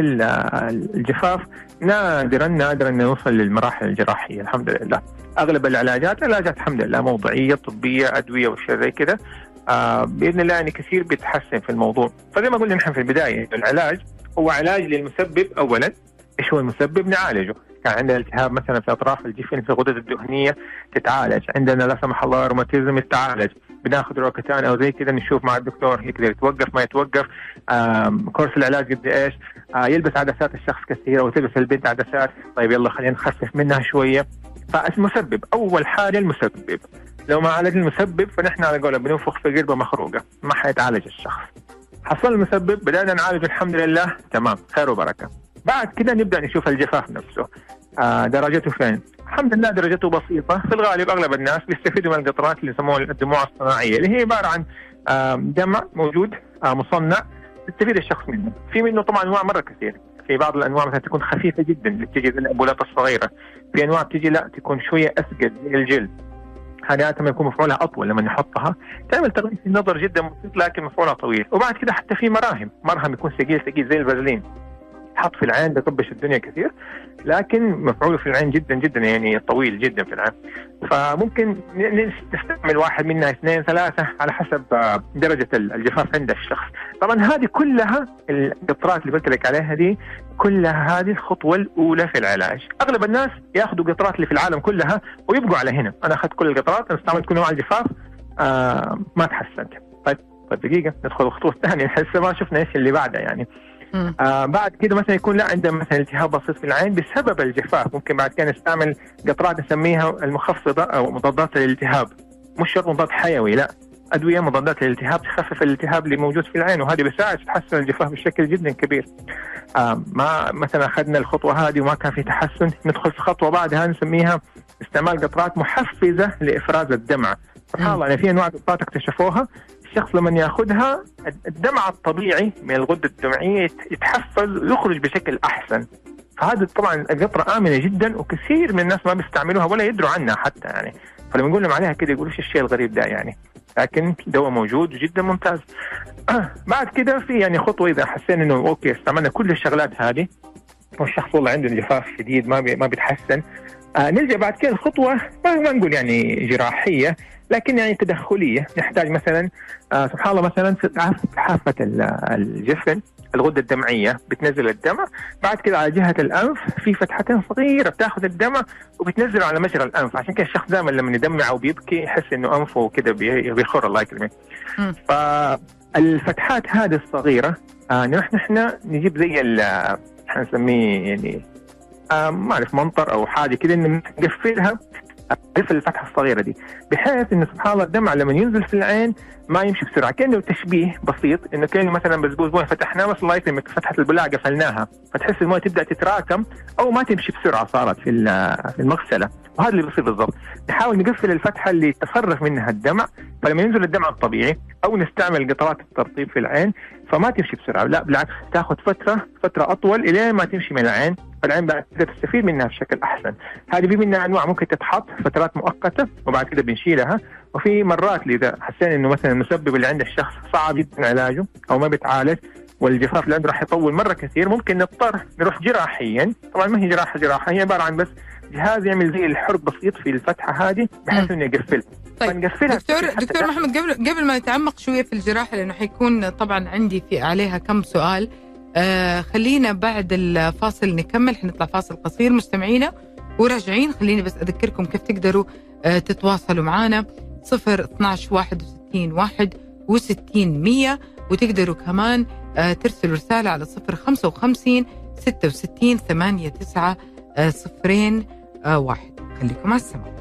C: الجفاف نادرا نادرا نوصل للمراحل الجراحية الحمد لله. أغلب العلاجات علاجات الحمد لله موضعية طبية أدوية واشياء زي كذا. آه بإذن الله يعني كثير بيتحسن في الموضوع. فزي ما قلنا نحن في البداية العلاج هو علاج للمسبب اولا. إيش هو المسبب؟ نعالجه. كان عندنا التهاب مثلا في أطراف الجفن في الغدد الدهنية تتعالج. عندنا لا سمح الله روماتيزم تتعالج بناخذ روكتان أو زي كذا نشوف مع الدكتور يقدر يتوقف ما يتوقف. كورس العلاج قد إيش؟ آه يلبس عدسات الشخص كثير أو تلبس البنت عدسات. طيب يلا خلينا نخفف منها شوية. فالمسبب أول حاجة المسبب. لو ما عالج المسبب فنحن على قولة بننفخ في قربة مخروقة ما حيتعالج الشخص. حصل المسبب بدأنا نعالج الحمد لله. تمام خير وبركة. بعد كده نبدأ نشوف الجفاف نفسه. آه درجته فين؟ الحمد لله درجته بسيطة. في الغالب أغلب الناس بيستفيدوا من القطرات اللي يسموها الدموع الصناعية اللي هي عبارة عن آه دمع موجود آه مصنع يستفيد الشخص منه. في منه طبعا أنواع مرة كثير. في بعض الأنواع مثلا تكون خفيفة جدا اللي بتجي زي الصغيرة. في أنواع بتجي لا تكون شوية اثقل زي الجلد. هذه ما يكون مفعولها أطول لما نحطها. تعمل تغيير في النظر جدا بسيط لكن مفعولها طويل. وبعد كده حتى في مراهم. مرهم يكون ثقيل ثقيل زي الفازلين. حط في العين بيطبش الدنيا كثير لكن مفعوله في العين جدا جدا يعني طويل جدا في العين. فممكن نستعمل واحد منها اثنين ثلاثة على حسب آه، درجة الجفاف عند الشخص. طبعا هذه كلها القطرات اللي قلت لك عليها دي كلها هذه الخطوة الأولى في العلاج. أغلب الناس ياخذوا قطرات اللي في العالم كلها ويبقوا على هنا. أنا أخذت كل القطرات أنا استعملت كل نوع الجفاف آه ما تحسنت. طيب طيب دقيقة ندخل الخطوة الثانية لسه ما شفنا إيش اللي بعدها يعني. آه بعد كده مثلا يكون لا عنده مثلا التهاب بسيط في العين بسبب الجفاف. ممكن بعد كده نستعمل قطرات نسميها المخفضة أو مضادات الالتهاب. مش شرط مضاد حيوي لا. أدوية مضادات الالتهاب تخفف الالتهاب اللي موجود في العين وهذه بتساعد تحسن الجفاف بشكل جدا كبير. آه ما مثلا أخذنا الخطوة هذه وما كان في تحسن ندخل في خطوة بعدها نسميها استعمال قطرات محفزة لإفراز الدمعه. سبحان الله يعني في أنواع قطرات اكتشفوها الشخص لما ياخذها الدمع الطبيعي من الغده الدمعية يتحفز ويخرج بشكل أحسن. فهذا طبعا القطره آمنة جدا وكثير من الناس ما بيستعملوها ولا يدروا عنها حتى يعني. فلما نقول لهم عليها كده يقولوا إيش الشيء الغريب ده يعني. لكن دواء موجود جدا ممتاز. بعد كده في يعني خطوة إذا حسينا إنه okay استعملنا كل الشغلات هذه. والشخص والله عنده جفاف شديد ما بي ما بيتحسن. آه نلجا بعد كده الخطوه ما نقول يعني جراحية. لكن يعني تدخلية. نحتاج مثلا آه سبحان الله مثلا حافة الجفن الغدة الدمعية بتنزل الدمع. بعد كده على جهة الأنف في فتحتين صغيرة بتاخذ الدمع وبتنزله على مجرى الأنف. عشان كده الشخص دائما لما يدمع أو بيبكي يحس إنه أنفه كده بيخر الله يكرمك فالفتحات هذه الصغيرة آه نحن إحنا نجيب زي إحنا نسميه يعني آه ما أعرف منطر أو حاجة كده نقفلها. قفل الفتحة الصغيرة دي بحيث انه سبحان الله الدمع لما ينزل في العين ما يمشي بسرعة كأنه تشبيه بسيط إنه كأنه مثلا بزبوز مويه فتحناه بس الله يكرمك فتحة البلاعة قفلناها فتحس المويه تبدأ تتراكم أو ما تمشي بسرعة صارت في المغسلة وهذا اللي بيصير بالضبط. نحاول نقفل الفتحة اللي تصرف منها الدمع فلما ينزل الدمع الطبيعي أو نستعمل قطرات الترطيب في العين فما تمشي بسرعة. لا بالعكس تاخذ فترة فترة أطول الين ما تمشي من العين. فالعين بعد كده تستفيد منها بشكل أحسن. هذه في منها أنواع ممكن تتحط فترات مؤقتة وبعد كده بنشيلها. وفي مرات إذا حسينا إنه مثلا المسبب اللي عند الشخص صعب جدا علاجه أو ما بيتعالج والجفاف اللي عنده راح يطول مرة كثير ممكن نضطر نروح جراحيا. طبعا ما هي جراحة جراحة هي عبارة عن بس جهاز يعمل زي الحرق بسيط في الفتحة هذه بحيث إنه يقفل.
B: طيب دكتور دكتور محمد قبل قبل ما نتعمق شوية في الجراحة لأنه حيكون طبعا عندي في عليها كم سؤال آه خلينا بعد الفاصل نكمل. حنطلع فاصل قصير مستمعينا وراجعين. خليني بس أذكركم كيف تقدروا آه تتواصلوا معنا 0 12 61 1 و60 100 وتقدروا كمان آه ترسلوا رسالة على 0 55 66 8 9 0 1 خليكم على السماء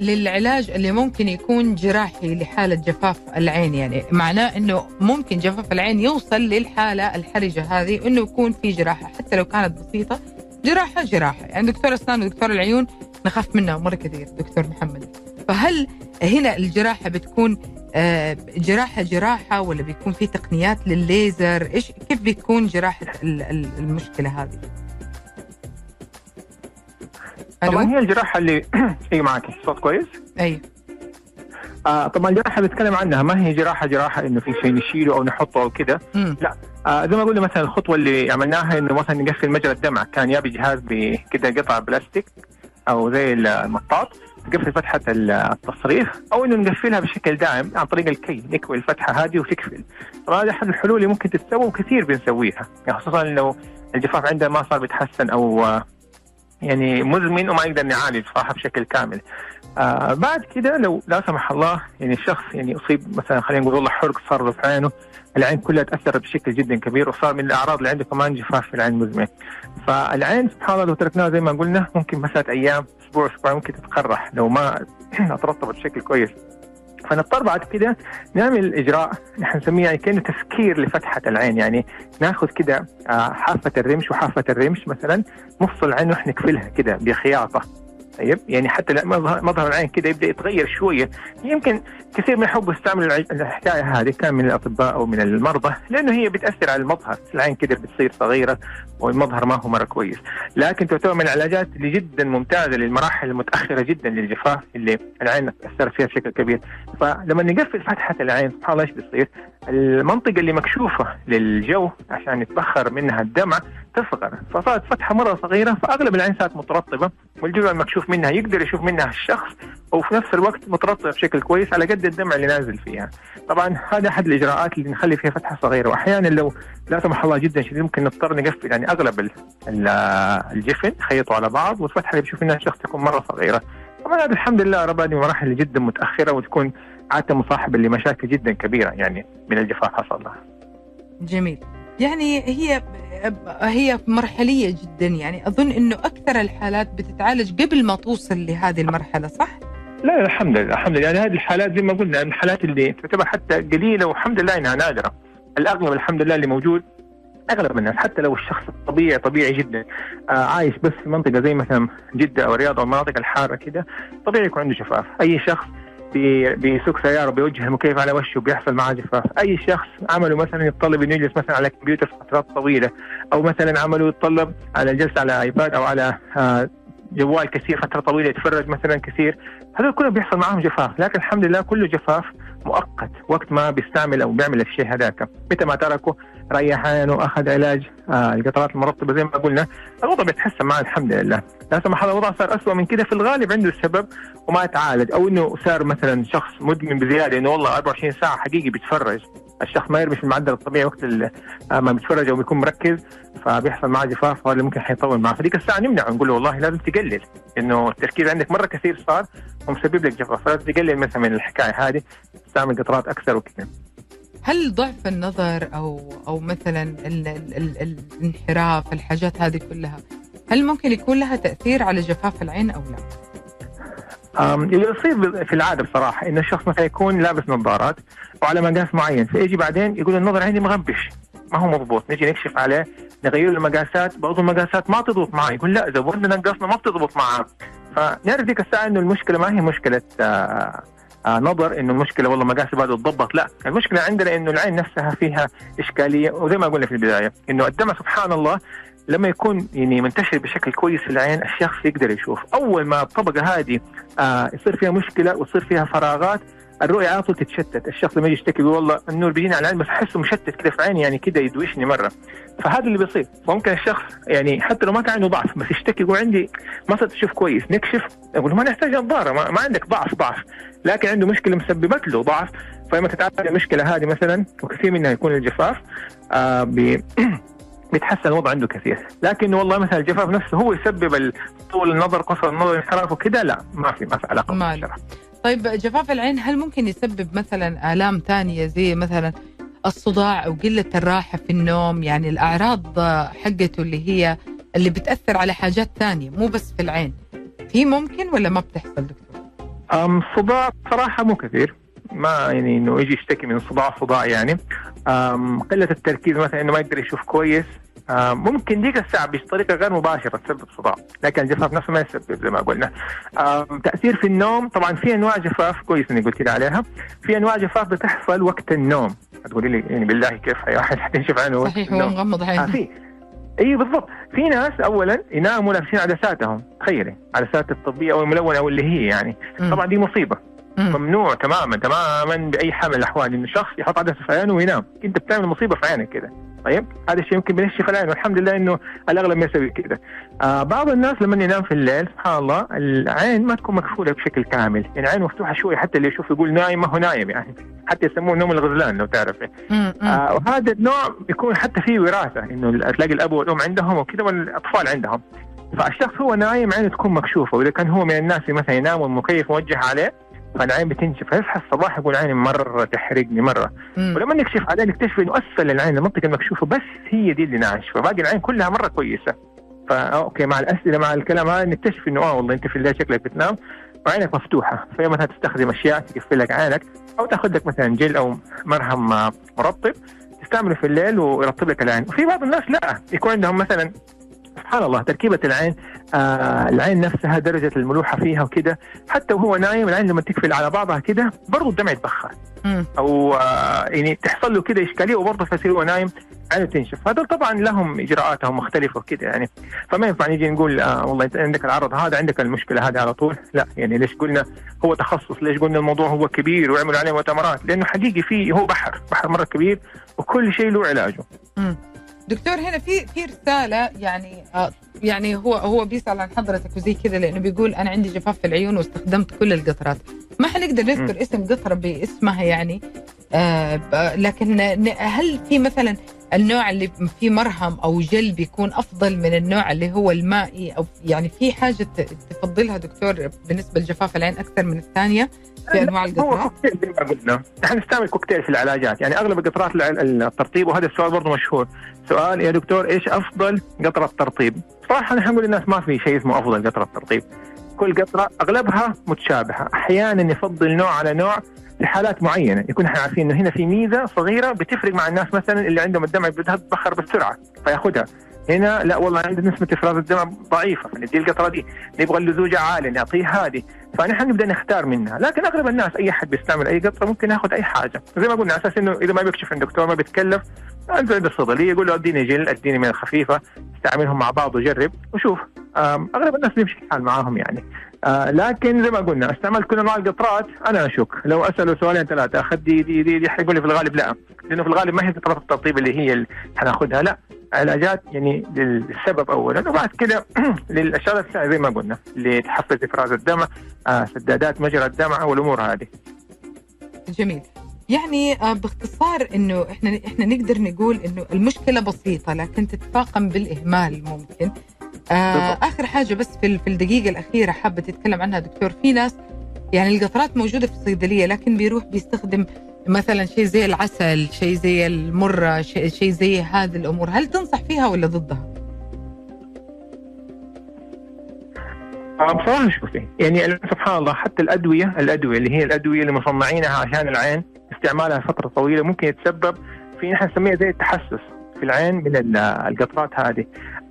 B: للعلاج اللي ممكن يكون جراحي لحالة جفاف العين يعني. معناه إنه ممكن جفاف العين يوصل للحالة الحرجة هذه إنه يكون في جراحة. حتى لو كانت بسيطة جراحة جراحة. يعني دكتور أسنان ودكتور العيون نخاف منها مرة كثير دكتور محمد. فهل هنا الجراحة بتكون آه، جراحة جراحة ولا بيكون في تقنيات للليزر؟ إيش كيف بتكون جراحة المشكلة هذه؟
C: طبعا هي الجراحة اللي اي معك الصوت كويس؟
B: أيوه
C: آه طبعا الجراحة اللي بتكلم عنها ما هي جراحة جراحة إنه في شيء نشيله أو نحطه أو كذا لا آه زي ما قلنا مثلا الخطوة اللي عملناها إنه مثلا نقفل مجرى الدمع. كان يا بجهاز بكذا قطع بلاستيك أو زي المطاط نقفل فتحة التصريف أو إنه نقفلها بشكل دائم عن طريق الكي. نكوي الفتحة هذه وتقفل. طبعا هذه أحد الحلول اللي ممكن تتسوى وكثير بنسويها. يعني خصوصا لو الجفاف عندنا ما صار بيتحسن أو يعني مزمن وما نقدر نعالج صراحة بشكل كامل. آه بعد كده لو لا سمح الله يعني الشخص يعني اصيب مثلا خلينا نقول والله حرق صار في عينه العين كلها تأثرت بشكل جدا كبير وصار من الأعراض اللي عنده كمان جفاف في العين مزمن. فالعين سبحان الله لو تركناها زي ما قلنا ممكن مسافه أيام أسبوع أسبوع ممكن تتقرح لو ما ترطبت بشكل كويس. فنضطر بعد كده نعمل إجراء نحن نسميه يعني كأنه تسكير لفتحة العين. يعني ناخذ كده آه، حافة الرمش وحافة الرمش مثلا نفصل العين ونحن نقفلها كده بخياطة. طيب؟ يعني حتى مظهر العين كده يبدأ يتغير شوية. يمكن كثير من يحبوا يستعملوا الحكاية هذه كان من الأطباء أو من المرضى لأنه هي بتأثر على المظهر. العين كده بتصير صغيرة والمظهر ما هو مرة كويس. لكن تعتبر من العلاجات اللي جدا ممتازة للمراحل المتأخرة جدا للجفاف اللي العين اثرت فيها بشكل كبير. فلما نقفل فتحة العين سبحان الله إيش بيصير؟ المنطقة اللي مكشوفة للجو عشان يتبخر منها الدمع تصغر فصارت فتحة مرة صغيرة فأغلب العين صارت مترطبة والجزء المكشوف منها يقدر يشوف منها الشخص وفي نفس الوقت مترطبة بشكل كويس على قد الدمع اللي نازل فيها. طبعا هذا أحد الإجراءات اللي نخلي فيها فتحة صغيرة واحيانا لو لا سمح الله جدا شديد ممكن نضطر نقفل يعني أغلب الجفن نخيطه على بعض والفتحة اللي بيشوف منها الشخص تكون مرة صغيرة. طبعا هذا الحمد لله رب هذه مراحل جدا متأخرة وتكون عادة مصاحبة لمشاكل جدا كبيرة يعني من الجفاف حصل لها.
B: جميل. يعني هي هي مرحلية جدا يعني أظن إنه أكثر الحالات بتتعالج قبل ما توصل لهذه المرحلة صح؟
C: لا الحمد لله الحمد لله. يعني هذه الحالات زي ما قلنا الحالات اللي تعتبر حتى قليلة والحمد لله إنها نادرة. الأغلب الحمد لله اللي موجود أغلب الناس حتى لو الشخص الطبيعي طبيعي جدا آه عايش بس في منطقة زي مثلا جدة أو الرياض أو المناطق الحارة كده طبيعي يكون عنده شفاف. أي شخص بيسوق سيارة بيوجه المكيف على وشه بيحصل معاه جفاف، أي شخص عمله مثلا يتطلب انه يجلس مثلا على كمبيوتر فترات طويلة أو مثلا عمله يتطلب على الجلسه على ايباد أو على آه، جوال كثير فترة طويلة يتفرج مثلا كثير هذول كلهم بيحصل معاهم جفاف. لكن الحمد لله كله جفاف مؤقت وقت ما بيستعمل أو بيعمل الشيء هذاك. متى ما تركه ريح عينه وأخذ علاج. آه القطرات المرطبة زي ما قلنا. الوضع بيتحسن معه الحمد لله. لا سمح الله الوضع صار اسوء من كده. في الغالب عنده السبب وما تعالج أو إنه صار مثلا شخص مدمن بزيادة إنه والله 24 ساعة حقيقي بيتفرج. الشخص ما يرمي في المعدل الطبيعي وقت آه، ما بيتفرج أو بيكون مركز فبيحصل معه جفاف وهذا ممكن حيطول معه. فديك الساعة نمنع نقول له والله لازم تقلل. إنه التركيز عندك مرة كثير صار ومسبب لك جفاف. فلازم تقلل مثلا من الحكاية هذه تستعمل قطرات أكثر وكذا.
B: هل ضعف النظر أو أو مثلا ال ال ال الانحراف الحاجات هذه كلها هل ممكن يكون لها تأثير على جفاف العين أو لا؟
C: اللي يصير في العادة بصراحة انه الشخص مثلا يكون لابس نظارات وعلى مقاس معين فيجي بعدين يقول النظر عندي مغبش ما هو مضبوط نجي نكشف عليه نغير له المقاسات برضه المقاسات ما تضبط معه يقول لا بدنا نقصنا ما بتضبط معه فنعرف ديك الساعة إنه المشكلة ما هي مشكلة آه نظر إنه المشكلة والله مقاسي بعد تضبط. لا المشكلة عندنا إنه العين نفسها فيها إشكالية وزي ما قلنا في البداية إنه الدمع سبحان الله لما يكون يعني منتشر بشكل كويس في العين الشخص يقدر يشوف. أول ما الطبقة هذه آه يصير فيها مشكلة ويصير فيها فراغات الرؤية على طول تتشتت. الشخص لما يجي يشتكي يقول والله النور بيجيني على العين بس احسه مشتت كده في عيني يعني كده يدوشني مرة. فهذا اللي بيصير. فممكن الشخص يعني حتى لو ما كان عنده ضعف بس يشتكي يقول عندي ما صرت أشوف كويس نكشف. يقول ما نحتاج نظارة ما, ما عندك ضعف ضعف. لكن عنده مشكلة مسببت له ضعف. فلما تتعالج المشكلة هذه مثلا وكثير منها يكون الجفاف آه بيتحسن الوضع عنده كثير. لكن والله مثلا الجفاف نفسه هو يسبب طول النظر قصر النظر انحراف وكذا لا ما في ما في علاقة
B: ما طيب جفاف العين هل ممكن يسبب مثلا آلام ثانية زي مثلا الصداع أو قلة الراحة في النوم؟ يعني الأعراض حقته اللي هي اللي بتأثر على حاجات ثانية مو بس في العين. في ممكن ولا ما بتحصل دكتور؟
C: أم صداع صراحة مو كثير. ما يعني إنه يجي يشتكي من صداع صداع يعني. قلة التركيز مثلا إنه ما يقدر يشوف كويس. ممكن ديك الساعة بطريقة غير مباشرة تسبب صداع. لكن الجفاف نفسه ما يسبب زي ما قلنا. تأثير في النوم طبعا في أنواع جفاف كويس إني قلت لي عليها. في أنواع جفاف بتحصل وقت النوم. تقولي لي يعني بالله كيف واحد حتنشف عينه
B: صحيح هو مغمض عينه.
C: آه في اي بالضبط. في ناس اولا يناموا لابسين عدساتهم. تخيلي عدسات الطبية أو الملونة أو اللي هي يعني. م. طبعا دي مصيبة. ممنوع تماما تماما بأي حال من الأحوال. انه شخص يحط عدسه في عينه وينام. أنت بتعمل مصيبة في عينك كده. طيب؟ هذا الشيء يمكن بينشف العين. والحمد لله إنه الأغلب ما يسوي كده. آه بعض الناس لما ينام في الليل سبحان الله العين ما تكون مكفولة بشكل كامل. يعني العين مفتوحة شوي حتى اللي يشوف يقول نايم ما هو نايم يعني. حتى يسموه نوم الغزلان لو تعرفي آه وهذا النوع بيكون حتى فيه وراثة. إنه تلاقي الأب والأم عندهم وكذا والأطفال عندهم. فالشخص هو نايم عينه تكون مكشوفة. وإذا كان هو من الناس مثلا ينام والمكيف موجه عليه فالعين بتنشف. فيصحى الصباح يقول عيني مرة تحرقني مرة؟ مم. ولما نكشف عليه نكتشف إنه اسفل العين المنطقة المكشوفه بس هي دي اللي ناشفة. باقي العين كلها مرة كويسة. فا okay مع الأسئلة مع الكلام هذا نكتشف إنه آه والله أنت في الليل شكلك بتنام وعينك مفتوحة. فيا مثلا تستخدم أشياء تقفل لك عينك أو تأخذ لك مثلا جل أو مرهم مرطب تستعمله في الليل ويرطب لك العين. وفي بعض الناس لا يكون عندهم مثلا سبحان الله تركيبة العين آه العين نفسها درجة الملوحة فيها وكده. حتى وهو نايم العين لما تقفل على بعضها كده برضه الدمع يتبخر. أو آه يعني تحصل له كده إشكالية وبرضه فيصير هو نايم عينه تنشف. هذول طبعا لهم إجراءاتهم مختلفة وكده يعني. فما ينفع نيجي نقول آه والله إنت عندك العرض هذا عندك المشكلة هذه على طول. لا يعني ليش قلنا هو تخصص؟ ليش قلنا الموضوع هو كبير ويعملوا عليه مؤتمرات؟ لأنه حقيقي فيه هو بحر بحر مرة كبير وكل شيء له علاجه.
B: دكتور هنا في في رسالة يعني آه يعني هو هو بيسأل عن حضرتك وزي كذا لأنه بيقول أنا عندي جفاف في العيون واستخدمت كل القطرات. ما حنقدر نذكر اسم قطرة باسمها يعني آه لكن هل في مثلا النوع اللي فيه مرهم أو جل بيكون أفضل من النوع اللي هو المائي أو يعني في حاجة تفضلها دكتور بالنسبة لجفاف العين أكثر من الثانية في أنواع
C: هو
B: القطرات؟
C: كوكتيل زي ما قلنا. نحن نستعمل كوكتيل في العلاجات. يعني أغلب قطرات الع- الترطيب وهذا السؤال برضه مشهور. سؤال يا دكتور إيش أفضل قطرة ترطيب؟ صراحة نحن نقول للناس ما في شيء اسمه أفضل قطرة ترطيب. كل قطرة أغلبها متشابهة. أحيانا نفضل نوع على نوع في حالات معينة. يكون إحنا عارفين إنه هنا في ميزة صغيرة بتفرق مع الناس مثلا اللي عندهم الدمع بدها تتبخر بسرعة فياخذها هنا لا والله عنده نسبة إفراز الدمع ضعيفة فندي القطرة دي نبغى اللزوجة عالية نعطيه هذه. فنحن نبدأ نختار منها. لكن أغلب الناس أي حد بيستعمل أي قطرة ممكن ياخذ أي حاجة. زي ما قلنا على أساس إنه إذا ما بيكشف عند دكتور ما بيتكلف انزل عند الصيدلية يقول له أديني جل أديني من الخفيفة استعملهم مع بعض وجرب وشوف. أغلب الناس بيمشي الحال معاهم يعني. آه لكن زي ما قلنا استعملت كل أنواع القطرات أنا أشك. لو اساله سؤالين ثلاثة أخذ دي دي دي, دي حيقول لي في الغالب لا. لأنه في الغالب ما هي قطرات الترطيب اللي هي اللي حناخذها لا. علاجات يعني للسبب اولا وبعد كده للاشياء الثانية زي ما قلنا اللي تحفز إفراز الدمع آه سدادات مجرى الدمع والأمور هذه.
B: جميل. يعني آه، باختصار إنه إحنا إحنا نقدر نقول إنه المشكلة بسيطة لكن تتفاقم بالإهمال ممكن. آه. آخر حاجة بس في ال- في الدقيقة الأخيرة حابة تتكلم عنها دكتور. في ناس يعني القطرات موجودة في الصيدلية لكن بيروح بيستخدم مثلا شيء زي العسل شيء زي المرة شيء, زي هذه الأمور. هل تنصح فيها ولا ضدها؟
C: بصراحة شوفي يعني سبحان الله حتى الأدوية الأدوية اللي هي الأدوية اللي مصنعينها عشان العين استعمالها فتره طويلة ممكن يتسبب في نحن نسميها زي التحسس. في العين من ال- القطرات هذه.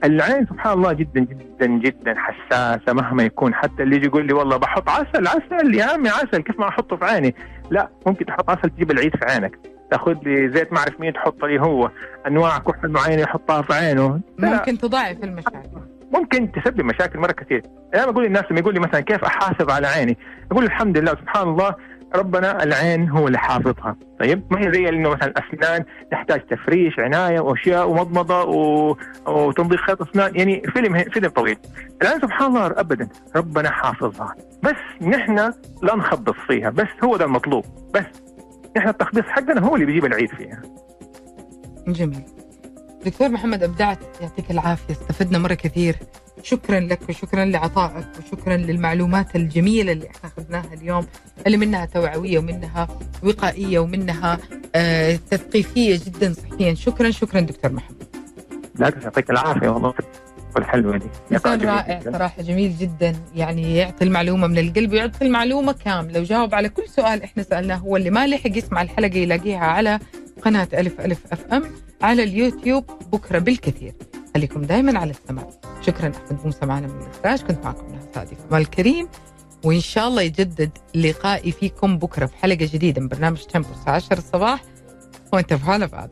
C: العين سبحان الله جدا جدا جدا حساسة مهما يكون. حتى اللي يجي يقول لي والله بحط عسل عسل يا عمي عسل. كيف ما أحطه في عيني؟ لا ممكن تحط عسل تجيب العيد في عينك. تأخذ لي زيت ما اعرف مين تحط لي هو. أنواع كحل معينة يحطها في عينه.
B: ممكن تضاعف المشاكل.
C: ممكن تسبب مشاكل مرة كثير. أنا بقول للناس لما يقول لي مثلا كيف أحاسب على عيني؟ أقول الحمد لله سبحان الله ربنا العين هو اللي حافظها. طيب؟ ما هي زي إنه مثلا الاسنان تحتاج تفريش عناية وأشياء ومضمضة و... وتنظيف خيط أسنان يعني فيلم فيلم طويل. العين سبحان الله ابدا ربنا حافظها. بس نحن لا نخبص فيها بس هو ده المطلوب. بس نحن التخبيص حقنا هو اللي بيجيب العيد فيها.
B: جميل. دكتور محمد ابدعت يعطيك العافية. استفدنا مرة كثير. شكرا لك وشكرا لعطائك وشكرا للمعلومات الجميلة اللي إحنا اخذناها اليوم اللي منها توعوية ومنها وقائية ومنها آه تثقيفية جدا صحيا. شكرا شكرا دكتور محمد
C: لا يعطيك العافية والله. الحلوه دي. جميل
B: رائع. صراحة جميل جدا. يعني يعطي المعلومة من القلب ويعطي المعلومة كاملة. وجاوب على كل سؤال إحنا سألناه. هو اللي ما لحق يسمع الحلقة يلاقيها على قناة ألف ألف أف أم على اليوتيوب. بكرة بالكثير. خليكم دائما على السماع. شكرا أحمد موسى معنا من الاخراج كنت معكم نهى سعدي في مال الكريم وإن شاء الله يجدد لقائي فيكم بكرة في حلقة جديدة من برنامج تمبو الساعة 10 الصباح. وانتبهوا على بعض